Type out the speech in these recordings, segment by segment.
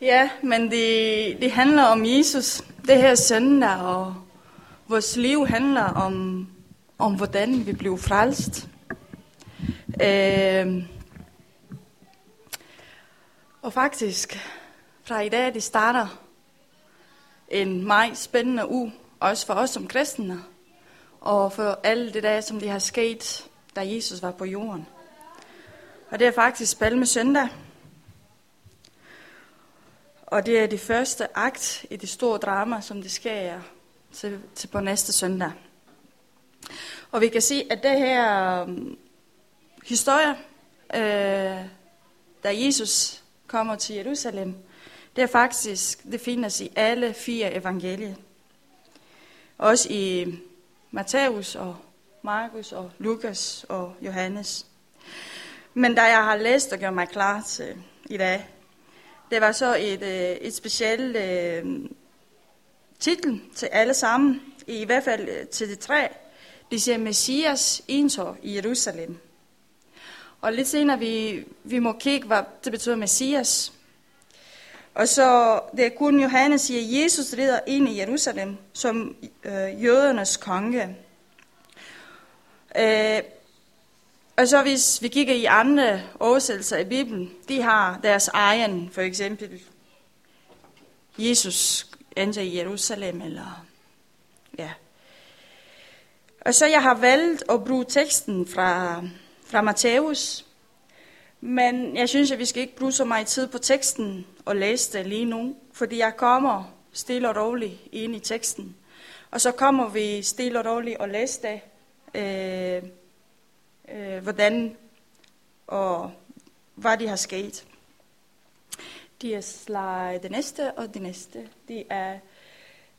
Ja, men det, det handler om Jesus. Det her søndag, og vores liv handler om, om hvordan vi blev frelst. Øh, og faktisk, fra i dag, det starter en meget spændende uge, også for os som kristne, og for alle det der, som det har sket, da Jesus var på jorden. Og det er faktisk Palme Søndag. Og det er det første akt i det store drama, som det sker til, til på næste søndag. Og vi kan se, at det her um, historie, øh, da Jesus kommer til Jerusalem, det er faktisk, det findes i alle fire evangelier. Også i Matthæus og Markus og Lukas og Johannes. Men da jeg har læst og gjort mig klar til i dag, det var så et, øh, et specielt øh, titel til alle sammen, i hvert fald øh, til de tre. Det siger Messias indtog i Jerusalem. Og lidt senere, vi, vi må kigge, hvad det betyder Messias. Og så, det er kun Johannes siger, Jesus rider ind i Jerusalem som øh, jødernes konge. Øh, og så hvis vi kigger i andre oversættelser i Bibelen, de har deres egen, for eksempel Jesus endte i Jerusalem, eller ja. Og så jeg har valgt at bruge teksten fra, fra Matthæus, men jeg synes, at vi skal ikke bruge så meget tid på teksten og læse det lige nu, fordi jeg kommer stille og roligt ind i teksten. Og så kommer vi stille og roligt og læse det. Øh, øh, hvordan og hvad de har sket. De er slide det næste og det næste. Det er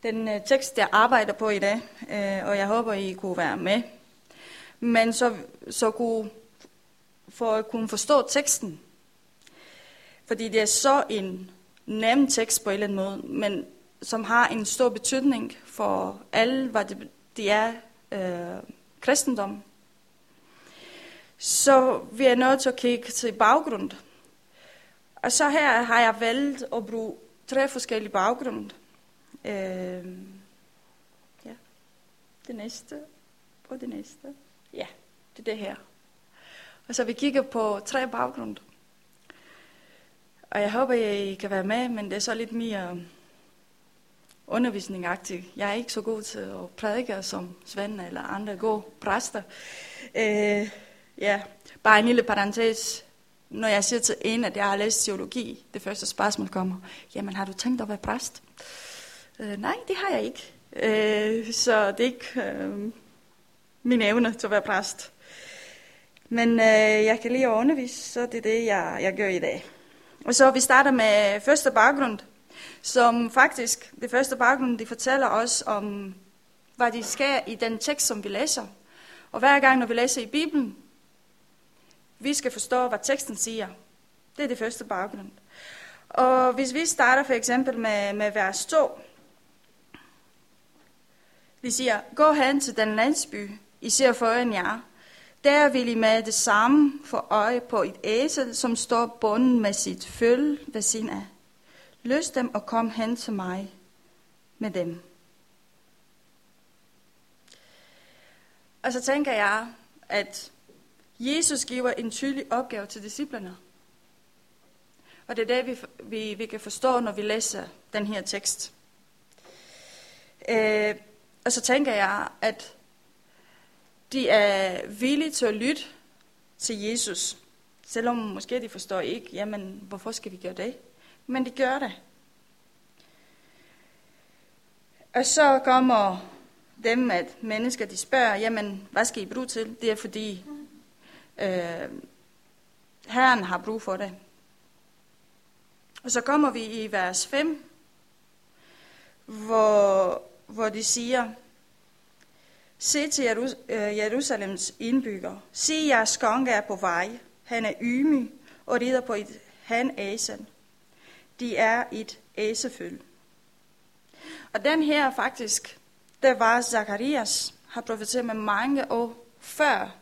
den øh, tekst, jeg arbejder på i dag, øh, og jeg håber, I kunne være med. Men så, så kunne, for at kunne forstå teksten, fordi det er så en nem tekst på en eller anden måde, men som har en stor betydning for alle, hvad det, det er øh, kristendom så vi er nødt til at kigge til baggrund. Og så her har jeg valgt at bruge tre forskellige baggrunde. Øh, ja, det næste og det næste. Ja, det er det her. Og så vi kigger på tre baggrunde. Og jeg håber, I kan være med, men det er så lidt mere undervisningagtigt. Jeg er ikke så god til at prædike som Svend eller andre gode præster. Øh, Ja, bare en lille parentes. Når jeg siger til en, at jeg har læst teologi, det første spørgsmål kommer, jamen har du tænkt at være præst? Øh, nej, det har jeg ikke. Øh, så det er ikke øh, min evne til at være præst. Men øh, jeg kan lige undervise, så det er det, jeg, jeg gør i dag. Og så vi starter med første baggrund, som faktisk, det første baggrund, det fortæller os om, hvad de sker i den tekst, som vi læser. Og hver gang, når vi læser i Bibelen, vi skal forstå, hvad teksten siger. Det er det første baggrund. Og hvis vi starter for eksempel med, med vers 2. Vi siger, gå hen til den landsby, I ser foran jer. Der vil I med det samme få øje på et æsel, som står bunden med sit føl ved sin af. Løs dem og kom hen til mig med dem. Og så tænker jeg, at Jesus giver en tydelig opgave til disciplerne. Og det er det, vi, vi, vi kan forstå, når vi læser den her tekst. Øh, og så tænker jeg, at de er villige til at lytte til Jesus. Selvom måske de forstår ikke, jamen hvorfor skal vi gøre det? Men de gør det. Og så kommer dem, at mennesker de spørger, jamen hvad skal I bruge til? Det er fordi, Øh, Herren har brug for det. Og så kommer vi i vers 5, hvor, hvor de siger, Se til øh, Jerusalems indbygger. Se, jeres konge er på vej. Han er ymig og rider på et han æsel. De er et æseføl. Og den her faktisk, der var Zakarias, har profeteret med mange år før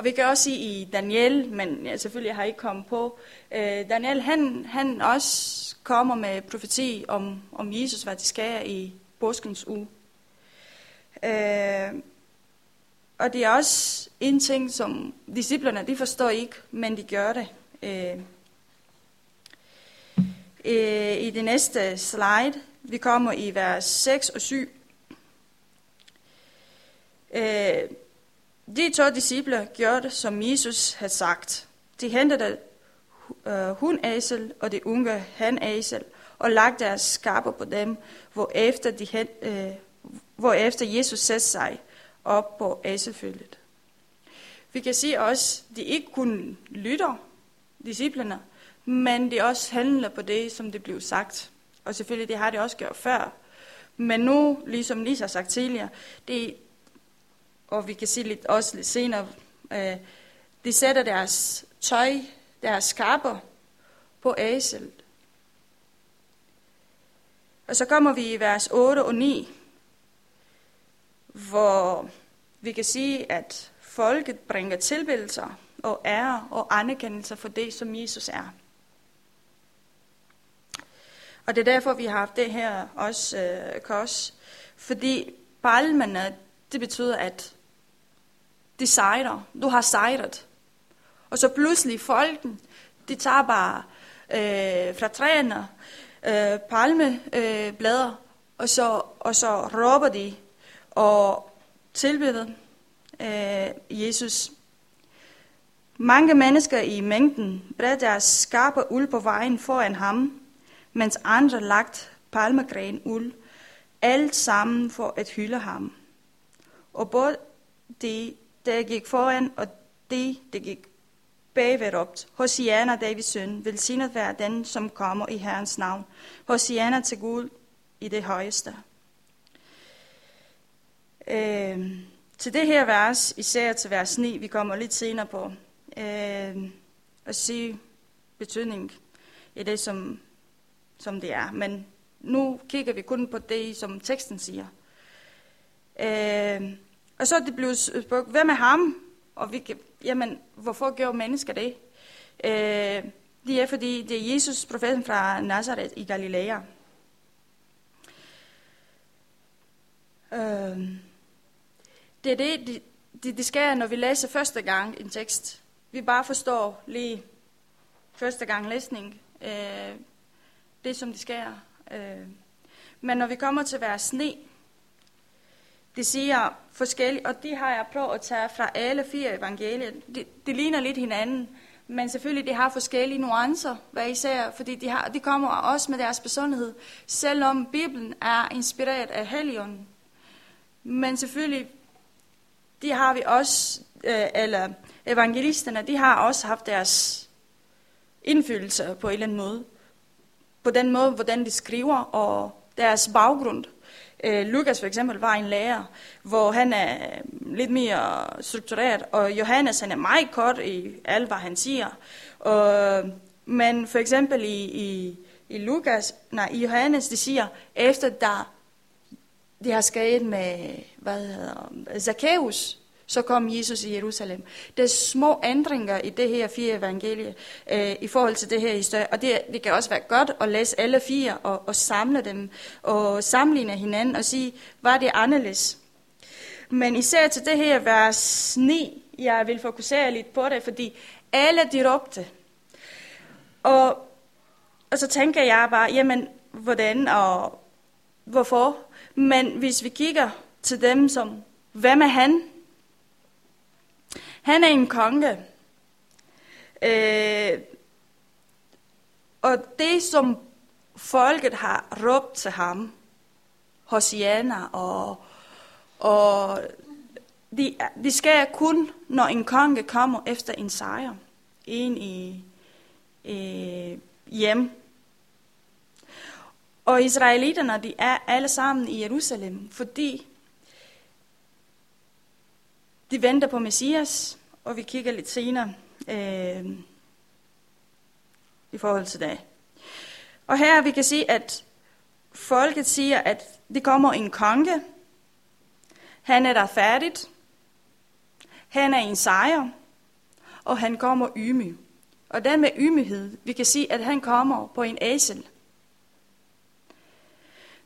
og vi kan også sige i Daniel, men ja, selvfølgelig har jeg ikke kommet på. Øh, Daniel, han, han også kommer med profeti om, om Jesus, hvad de skal i påskens uge. Øh, og det er også en ting, som disciplerne, de forstår ikke, men de gør det. Øh, øh, I det næste slide, vi kommer i vers 6 og 7. Øh, de to disciple gjorde det, som Jesus havde sagt. De hentede øh, hundæsel og det unge hanæsel og lagde deres skarper på dem, hvor efter, de, øh, hvor efter Jesus satte sig op på æselfølget. Vi kan sige også, at de ikke kun lytter, disciplerne, men de også handler på det, som det blev sagt. Og selvfølgelig, det har de også gjort før. Men nu, ligesom Lisa har sagt tidligere, det, og vi kan sige lidt, også lidt senere, øh, de sætter deres tøj, deres skarper på æsel. Og så kommer vi i vers 8 og 9, hvor vi kan sige, at folket bringer tilbedelser og ære og anerkendelse for det, som Jesus er. Og det er derfor, vi har haft det her også øh, kors. Fordi palmerne, det betyder, at de sejrer. Du har sejret. Og så pludselig folken, de tager bare øh, fra træerne øh, palmeblader, øh, og, så, og så råber de og tilbeder øh, Jesus. Mange mennesker i mængden bredte deres skarpe uld på vejen foran ham, mens andre lagt palmegren uld, alt sammen for at hylde ham. Og både de, der gik foran, og de, der gik bagved råbt, Hosianna, Davids søn, velsignet være den, som kommer i Herrens navn. Hosianna til Gud i det højeste. Øh, til det her vers, især til vers 9, vi kommer lidt senere på, øh, at sige betydning i det, som, som det er. Men nu kigger vi kun på det, som teksten siger. Øh, og så er det blevet spurgt, hvem er ham? Og vi jamen, hvorfor gjorde mennesker det? Øh, det er fordi, det er Jesus, profeten fra Nazareth i Galilea. Øh, det er det, det, det, det sker, når vi læser første gang en tekst. Vi bare forstår lige første gang læsning, øh, det som det sker. Øh. Men når vi kommer til vers 9, det siger forskelligt, og de har jeg prøvet at tage fra alle fire evangelier. De, de ligner lidt hinanden, men selvfølgelig de har forskellige nuancer, hvad især, fordi de, har, de kommer også med deres personlighed, selvom Bibelen er inspireret af Helligånden. Men selvfølgelig de har vi også, øh, eller evangelisterne, de har også haft deres indflydelse på en eller anden måde. På den måde, hvordan de skriver, og deres baggrund. Øh, Lukas for eksempel var en lærer, hvor han er lidt mere struktureret, og Johannes han er meget kort i alt, hvad han siger. Og, men for eksempel i, i, i Lukas, nej, i Johannes, det siger, efter der det har skrevet med, hvad hedder, Zacchaeus, så kom Jesus i Jerusalem. Der er små ændringer i det her fire evangelie øh, i forhold til det her historie, og det, det kan også være godt at læse alle fire og, og samle dem og sammenligne hinanden og sige, var det anderledes? Men især til det her vers 9, jeg vil fokusere lidt på det, fordi alle de råbte. Og, og så tænker jeg bare, jamen, hvordan og hvorfor? Men hvis vi kigger til dem, som, hvem er han? Han er en konge. Øh, og det, som folket har råbt til ham, Hosianna, og, og de, de skal kun, når en konge kommer efter en sejr, ind i, øh, hjem. Og israelitterne, de er alle sammen i Jerusalem, fordi de venter på Messias, og vi kigger lidt senere øh, i forhold til det. Og her vi kan se, at folket siger, at det kommer en konge. Han er der færdigt. Han er en sejr. og han kommer ydmyg. Og den med ydmyghed, vi kan sige, at han kommer på en æsel.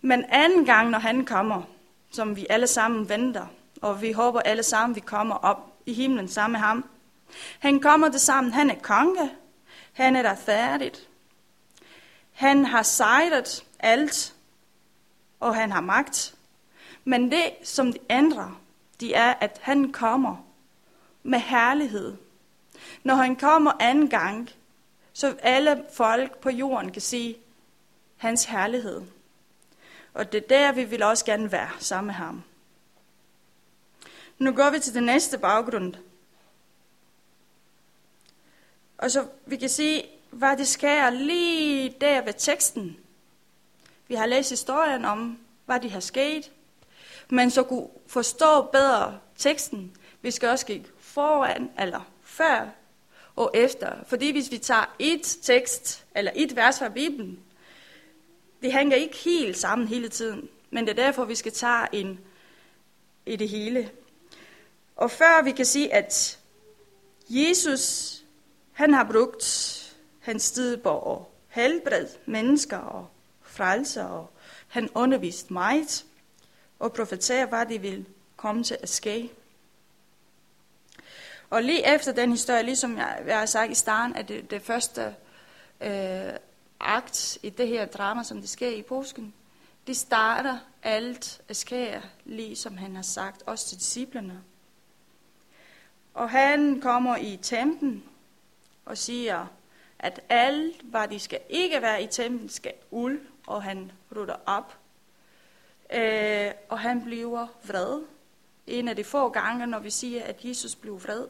Men anden gang, når han kommer, som vi alle sammen venter, og vi håber alle sammen, vi kommer op himlen sammen med ham. Han kommer det sammen, han er konge, han er der færdigt. Han har sejret alt, og han har magt. Men det, som de andre, de er, at han kommer med herlighed. Når han kommer anden gang, så alle folk på jorden kan se hans herlighed. Og det er der, vi vil også gerne være sammen med ham. Nu går vi til den næste baggrund. Og så vi kan se, hvad det sker lige der ved teksten. Vi har læst historien om, hvad de har sket. Men så kunne forstå bedre teksten, vi skal også kigge foran eller før og efter. Fordi hvis vi tager et tekst eller et vers fra Bibelen, det hænger ikke helt sammen hele tiden. Men det er derfor, vi skal tage en i det hele. Og før vi kan sige, at Jesus, han har brugt hans tid på at helbrede mennesker og frelse, og han underviste meget og profeterer, hvad det vil komme til at ske. Og lige efter den historie, ligesom jeg, jeg har sagt i starten, at det, det første øh, akt i det her drama, som det sker i påsken, det starter alt at ske, lige som han har sagt, også til disciplerne. Og han kommer i templen og siger, at alt, hvad de skal ikke være i templen, skal uld, og han rutter op. Øh, og han bliver vred. En af de få gange, når vi siger, at Jesus blev vred.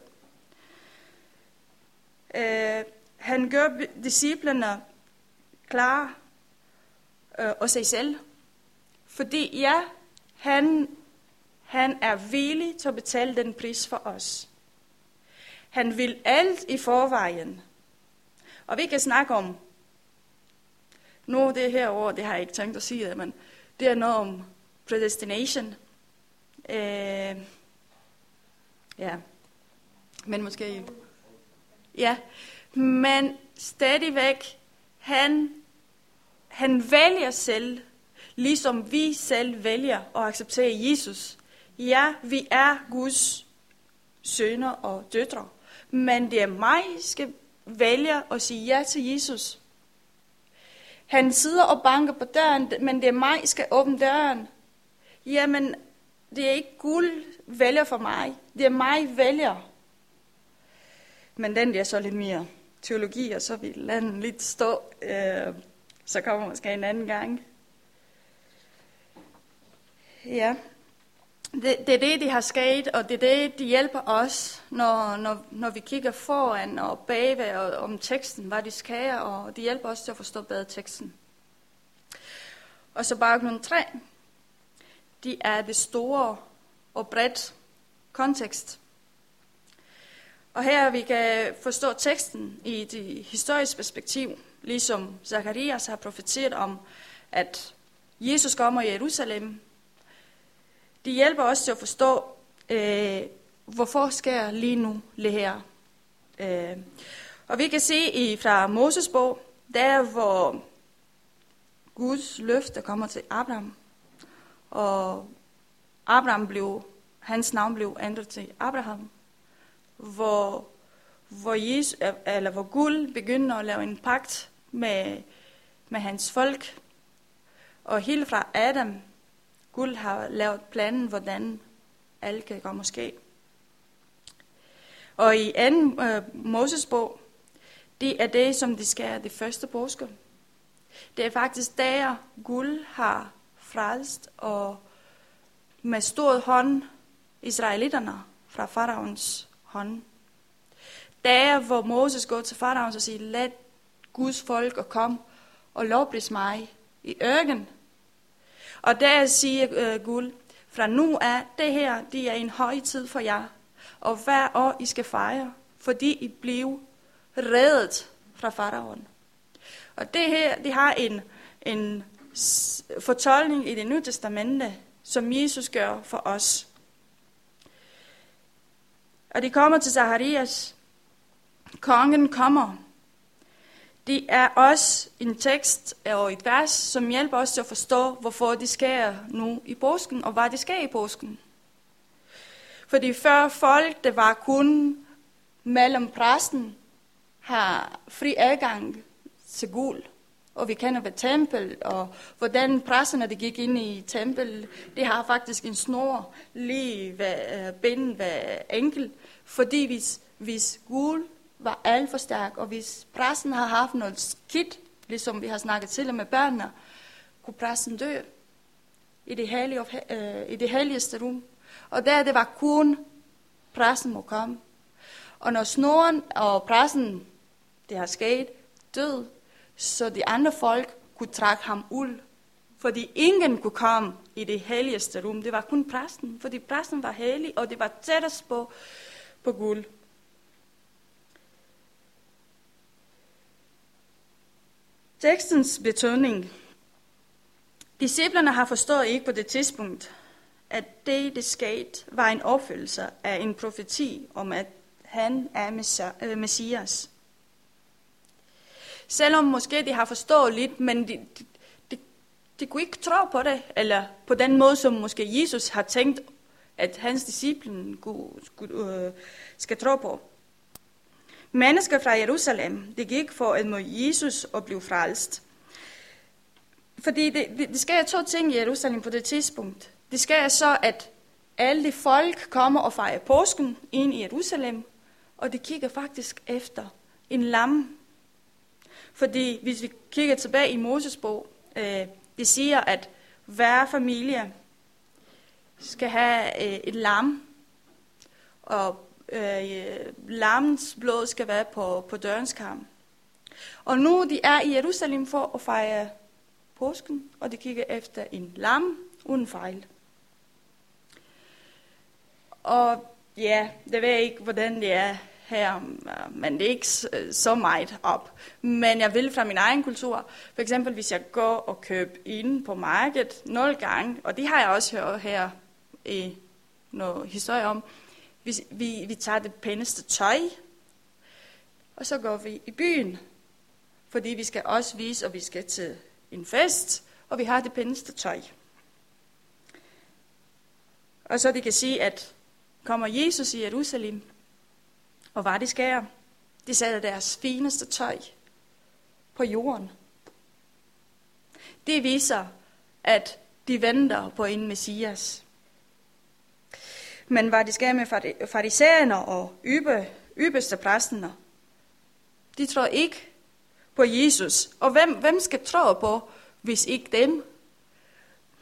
Øh, han gør disciplerne klar øh, og sig selv. Fordi ja, han, han er villig til at betale den pris for os. Han vil alt i forvejen. Og vi kan snakke om, nu det her ord, det har jeg ikke tænkt at sige det, men det er noget om predestination. Øh, ja, men måske, ja, men stadigvæk, han, han vælger selv, ligesom vi selv vælger at acceptere Jesus. Ja, vi er Guds sønner og døtre. Men det er mig, der skal vælge at sige ja til Jesus. Han sidder og banker på døren, men det er mig, der skal åbne døren. Jamen, det er ikke guld vælger for mig. Det er mig vælger. Men den der så lidt mere teologi, og så vil landet lidt stå. Øh, så kommer måske en anden gang. Ja det, det er det, de har sket, og det er det, de hjælper os, når, når, når vi kigger foran og bagved og, om teksten, hvad de skal, og de hjælper os til at forstå bedre teksten. Og så bare nummer tre. De er det store og bredt kontekst. Og her vi kan forstå teksten i et historisk perspektiv, ligesom Zacharias har profeteret om, at Jesus kommer i Jerusalem, det hjælper os til at forstå, øh, hvorfor sker lige nu det her. Øh, og vi kan se i fra Moses bog, der hvor Guds løfte kommer til Abraham, og Abraham blev, hans navn blev ændret til Abraham, hvor, hvor, Jesus, eller hvor Gud begynder at lave en pagt med, med hans folk, og helt fra Adam Gud har lavet planen, hvordan alt kan komme ske. Og i anden øh, Moses bog, det er det, som de skal det første påske. Det er faktisk der, Gud har frelst og med stor hånd israelitterne fra faraons hånd. Der, hvor Moses går til faraon og siger, lad Guds folk og kom og lovpris mig i ørken, og der siger øh, Gud, fra nu af, det her, det er en højtid for jer. Og hver år I skal fejre, fordi I blev reddet fra faraoen. Og det her, det har en, en fortolkning i det nye testamente, som Jesus gør for os. Og de kommer til Zacharias, kongen kommer, det er også en tekst og et vers, som hjælper os til at forstå, hvorfor det sker nu i påsken, og hvad det sker i påsken. Fordi før folk, det var kun mellem præsten, har fri adgang til guld. Og vi kender ved tempel, og hvordan præsterne der gik ind i tempel, det har faktisk en snor lige ved øh, binden ved enkel. Fordi hvis, hvis guld var alt for stærk, og hvis præsten har haft noget skidt, ligesom vi har snakket til med børnene, kunne præsten dø i det, hellige, øh, i det helligste rum. Og der det var kun præsten må komme. Og når snoren og præsten, det har sket, død, så de andre folk kunne trække ham ud. Fordi ingen kunne komme i det helligste rum. Det var kun præsten, fordi præsten var hellig, og det var tættest på, på guld. Tekstens betydning. Disciplerne har forstået ikke på det tidspunkt, at det, det skete, var en opfyldelse af en profeti om, at han er øh, Messias. Selvom måske de har forstået lidt, men de, de, de, de kunne ikke tro på det, eller på den måde, som måske Jesus har tænkt, at hans disciple skulle, øh, skal tro på. Mennesker fra Jerusalem, de gik for at mod Jesus og blive frelst. Fordi det, det, det sker to ting i Jerusalem på det tidspunkt. Det sker så, at alle de folk kommer og fejrer påsken ind i Jerusalem, og de kigger faktisk efter en lam. Fordi hvis vi kigger tilbage i Moses bog, øh, det siger, at hver familie skal have øh, et lam, og øh, lammens blod skal være på, på dørens karm. Og nu de er i Jerusalem for at fejre påsken, og de kigger efter en lam uden fejl. Og ja, det ved jeg ikke, hvordan det er her, men det er ikke så meget op. Men jeg vil fra min egen kultur, for eksempel hvis jeg går og køber ind på markedet nul gange, og det har jeg også hørt her i noget historie om, vi, vi, vi tager det pæneste tøj, og så går vi i byen, fordi vi skal også vise, at vi skal til en fest, og vi har det pæneste tøj. Og så de kan sige, at kommer Jesus i Jerusalem, og var de skærer, de satte deres fineste tøj på jorden. Det viser, at de venter på en messias. Men hvad de skal med farisæerne og ybe, ypperste præsterne, de tror ikke på Jesus. Og hvem, hvem skal tro på, hvis ikke dem?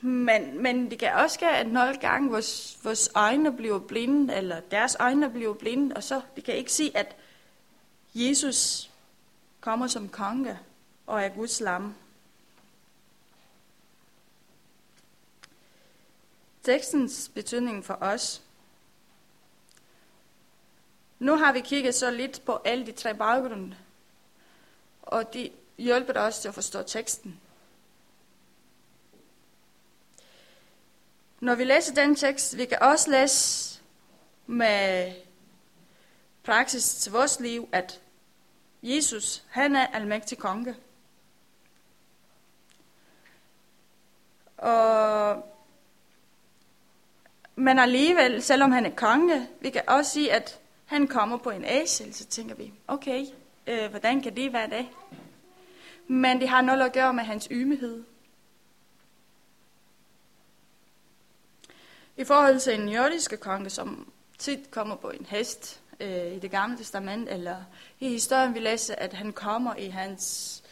Men, men det kan også ske, at nogle gange vores, vores øjne bliver blinde, eller deres øjne bliver blinde, og så de kan ikke se, at Jesus kommer som konge og er Guds lam. Tekstens betydning for os. Nu har vi kigget så lidt på alle de tre baggrunde, og de hjælper os til at forstå teksten. Når vi læser den tekst, vi kan også læse med praksis til vores liv, at Jesus, han er almægtig konge. Og, men alligevel, selvom han er konge, vi kan også sige, at han kommer på en æsel, så tænker vi, okay, øh, hvordan kan det være det? Men det har noget at gøre med hans ymighed. I forhold til en jordiske konge, som tit kommer på en hest øh, i det gamle testament, eller i historien vi læser, at han kommer i hans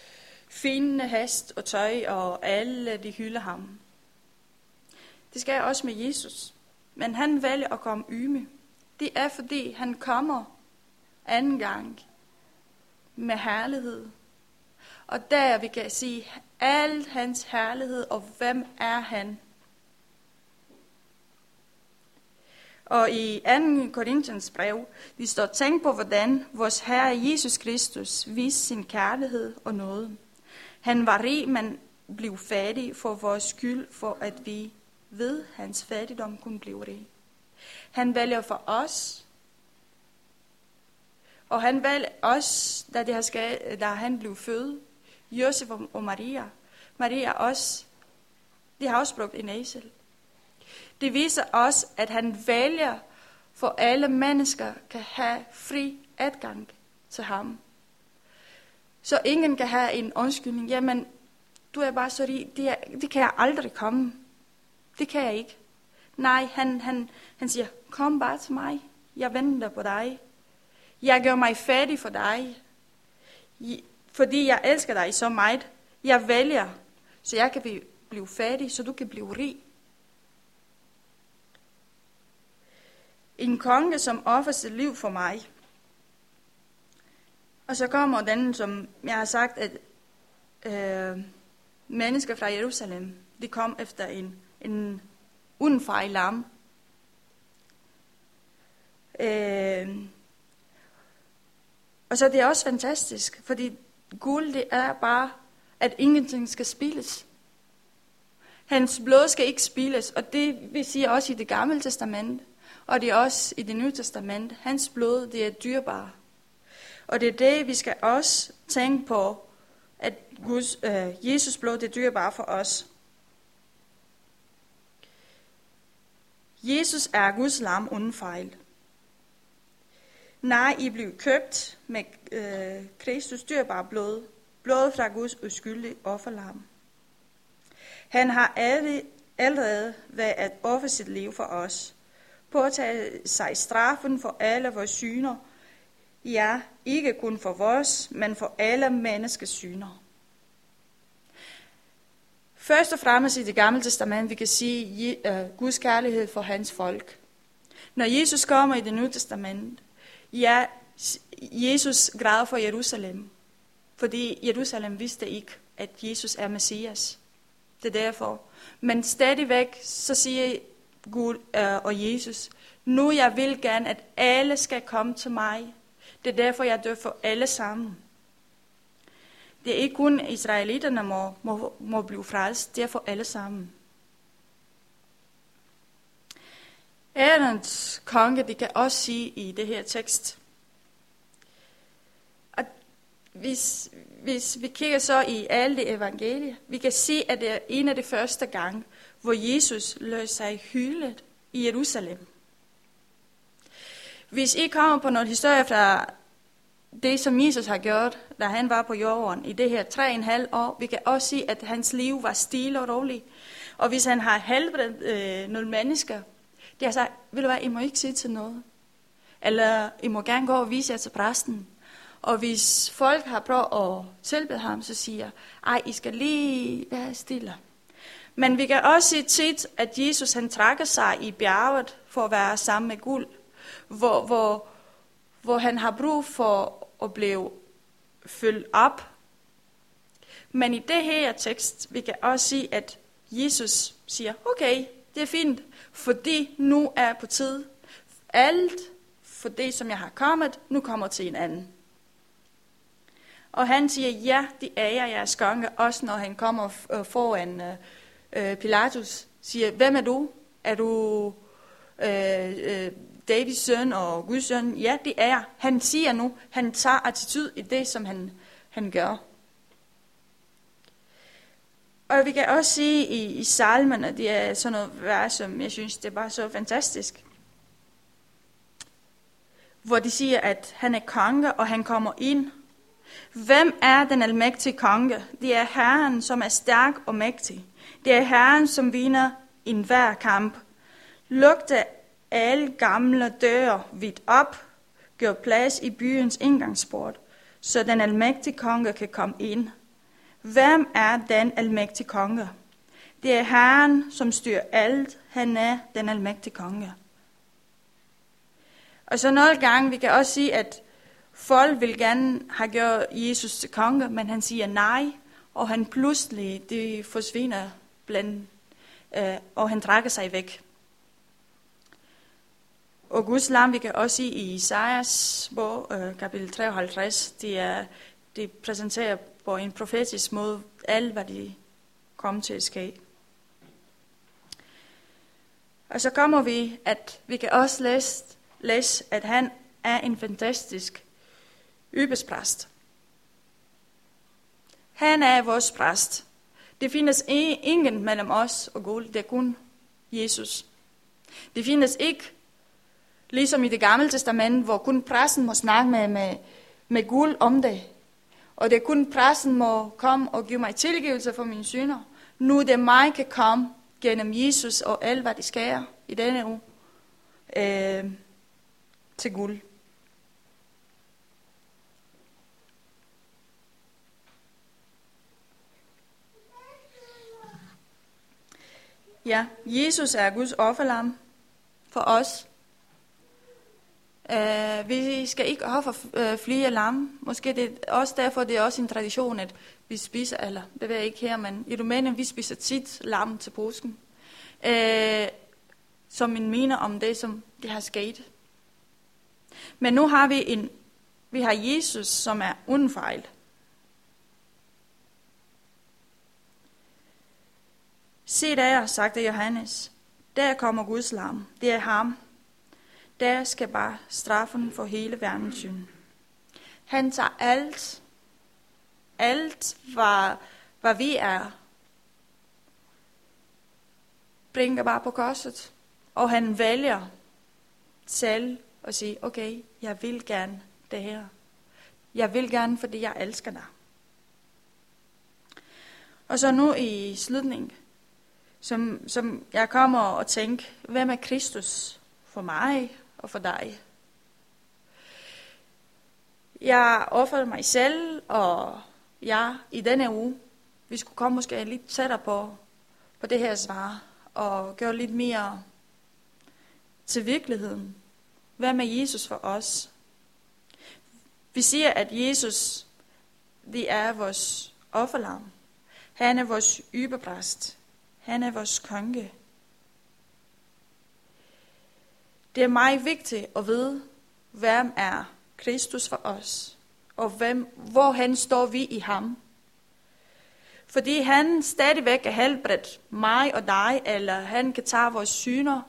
fine hest og tøj, og alle de hylder ham. Det skal jeg også med Jesus. Men han vælger at komme yme. Det er fordi, han kommer anden gang med herlighed. Og der vi kan sige, al hans herlighed, og hvem er han? Og i 2. Korinthians brev, vi står tænk på, hvordan vores Herre Jesus Kristus viste sin kærlighed og nåde. Han var rig, men blev fattig for vores skyld, for at vi ved hans fattigdom kunne blive rig. Han vælger for os Og han valgte os, da, det har skal, da han blev født, Josef og Maria. Maria også, de har også brugt en æsel. Det viser os, at han vælger, for alle mennesker kan have fri adgang til ham. Så ingen kan have en undskyldning. Jamen, du er bare så rig, det, er, det kan jeg aldrig komme. Det kan jeg ikke. Nej, han, han, han siger, kom bare til mig. Jeg venter på dig. Jeg gør mig fattig for dig. Fordi jeg elsker dig så meget. Jeg vælger, så jeg kan blive fattig, så du kan blive rig. En konge, som offer sit liv for mig. Og så kommer den, som jeg har sagt, at øh, mennesker fra Jerusalem, de kom efter en, en undfejl lam. Øh, og så det er også fantastisk, fordi guld det er bare, at ingenting skal spilles. Hans blod skal ikke spilles, og det vi siger også i det gamle testament, og det er også i det nye testament. Hans blod, det er dyrbart. Og det er det, vi skal også tænke på, at Guds, øh, Jesus blod, det er dyrbart for os. Jesus er Guds lam uden fejl. Nej, I blev købt med øh, Kristus dyrbare blod, blod fra Guds uskyldige offerlam. Han har allerede været at ofre sit liv for os, påtage sig straffen for alle vores syner, ja, ikke kun for vores, men for alle menneskers syner. Først og fremmest i det gamle testament, vi kan sige uh, Guds kærlighed for hans folk. Når Jesus kommer i det nye testament, ja, Jesus græder for Jerusalem, fordi Jerusalem vidste ikke, at Jesus er Messias. Det er derfor. Men stadigvæk, så siger Gud øh, og Jesus, nu jeg vil gerne, at alle skal komme til mig. Det er derfor, jeg dør for alle sammen. Det er ikke kun israelitterne må, må, må blive frelst, det er for alle sammen. Ærens konge, det kan også sige i det her tekst, at hvis, hvis vi kigger så i alle de evangelier, vi kan se, at det er en af de første gange, hvor Jesus lød sig hyldet i Jerusalem. Hvis I kommer på noget historie fra det, som Jesus har gjort, da han var på jorden i det her tre en halv år, vi kan også sige, at hans liv var stille og roligt. Og hvis han har helbredt øh, nogle mennesker, de har sagt, vil du hvad, I må ikke sige til noget. Eller I må gerne gå og vise jer til præsten. Og hvis folk har prøvet at tilbede ham, så siger ej, I skal lige være stille. Men vi kan også se tit, at Jesus han trækker sig i bjerget for at være sammen med guld, hvor, hvor, hvor han har brug for at blive fyldt op. Men i det her tekst, vi kan også sige, at Jesus siger, okay, det er fint, fordi nu er på tid. Alt for det, som jeg har kommet, nu kommer til en anden. Og han siger, ja, det er jeg, jeres konge, også når han kommer øh, foran øh, øh, Pilatus, siger, hvem er du? Er du øh, øh, Davids søn og Guds søn? Ja, det er jeg. Han siger nu, han tager attityd i det, som han, han gør. Og vi kan også sige i, i salmerne, det er sådan noget vers, som jeg synes, det er bare så fantastisk. Hvor de siger, at han er konge, og han kommer ind. Hvem er den almægtige konge? Det er Herren, som er stærk og mægtig. Det er Herren, som vinder en hver kamp. Lugte alle gamle døre vidt op, gør plads i byens indgangsport, så den almægtige konge kan komme ind. Hvem er den almægtige konge? Det er Herren, som styrer alt. Han er den almægtige konge. Og så nogle gange, vi kan også sige, at folk vil gerne have gjort Jesus til konge, men han siger nej, og han pludselig det forsvinder blandt, øh, og han trækker sig væk. Og Guds lam, vi kan også sige i Isaias bog, øh, kapitel 53, det, er, det præsenterer på en profetisk måde alt, hvad de kom til at ske. Og så kommer vi, at vi kan også læse, læse at han er en fantastisk ypperspræst. Han er vores præst. Det findes ingen mellem os og Gud, det er kun Jesus. Det findes ikke, ligesom i det gamle testament, hvor kun præsten må snakke med, med, med Gud om det. Og det er kun præsten må komme og give mig tilgivelse for mine synder. Nu det mig kan komme gennem Jesus og alt, hvad de skærer i denne uge øh, til Gud. Ja, Jesus er Guds offerlam for os. Uh, vi skal ikke ofre øh, uh, flere lam. Måske det er også derfor, det er også en tradition, at vi spiser, eller det ved jeg ikke her, men i Rumænien, vi spiser tit lam til påsken. Øh, uh, som en mener om det, som det har sket. Men nu har vi en, vi har Jesus, som er uden fejl. Se der, sagde Johannes, der kommer Guds lam. Det er ham. Der skal bare straffen for hele verdens synd. Han tager alt, alt hvad, hvad vi er, bringer bare på korset. Og han vælger selv at sige, okay, jeg vil gerne det her. Jeg vil gerne, fordi jeg elsker dig. Og så nu i slutningen, som, som jeg kommer og tænker, hvem er Kristus for mig og for dig? Jeg offrede mig selv, og jeg i denne uge, vi skulle komme måske lidt tættere på, på det her svar, og gøre lidt mere til virkeligheden. Hvad med Jesus for os? Vi siger, at Jesus, det er vores offerlam. Han er vores yberpræst. Han er vores konge. Det er meget vigtigt at vide, hvem er Kristus for os, og hvem, hvor han står vi i ham. Fordi han stadigvæk er helbredt mig og dig, eller han kan tage vores syner,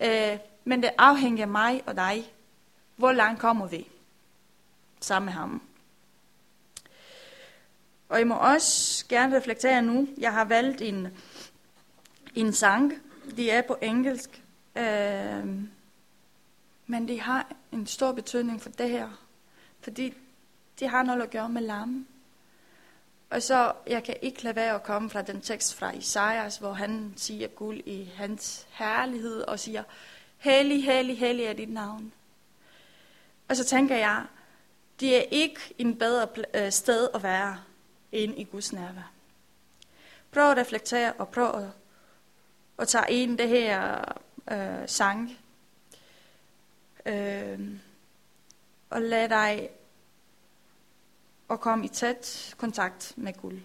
øh, men det afhænger af mig og dig. Hvor langt kommer vi sammen med ham? Og I må også gerne reflektere nu. Jeg har valgt en en sang. De er på engelsk. Øh, men det har en stor betydning for det her. Fordi det har noget at gøre med lam. Og så, jeg kan ikke lade være at komme fra den tekst fra Isaias, hvor han siger guld i hans herlighed, og siger, hellig, hellig, hellig er dit navn. Og så tænker jeg, det er ikke en bedre øh, sted at være end i Guds nærvær. Prøv at reflektere og prøv at og tage ind det her øh, sang. Øh, og lad dig og komme i tæt kontakt med Gud.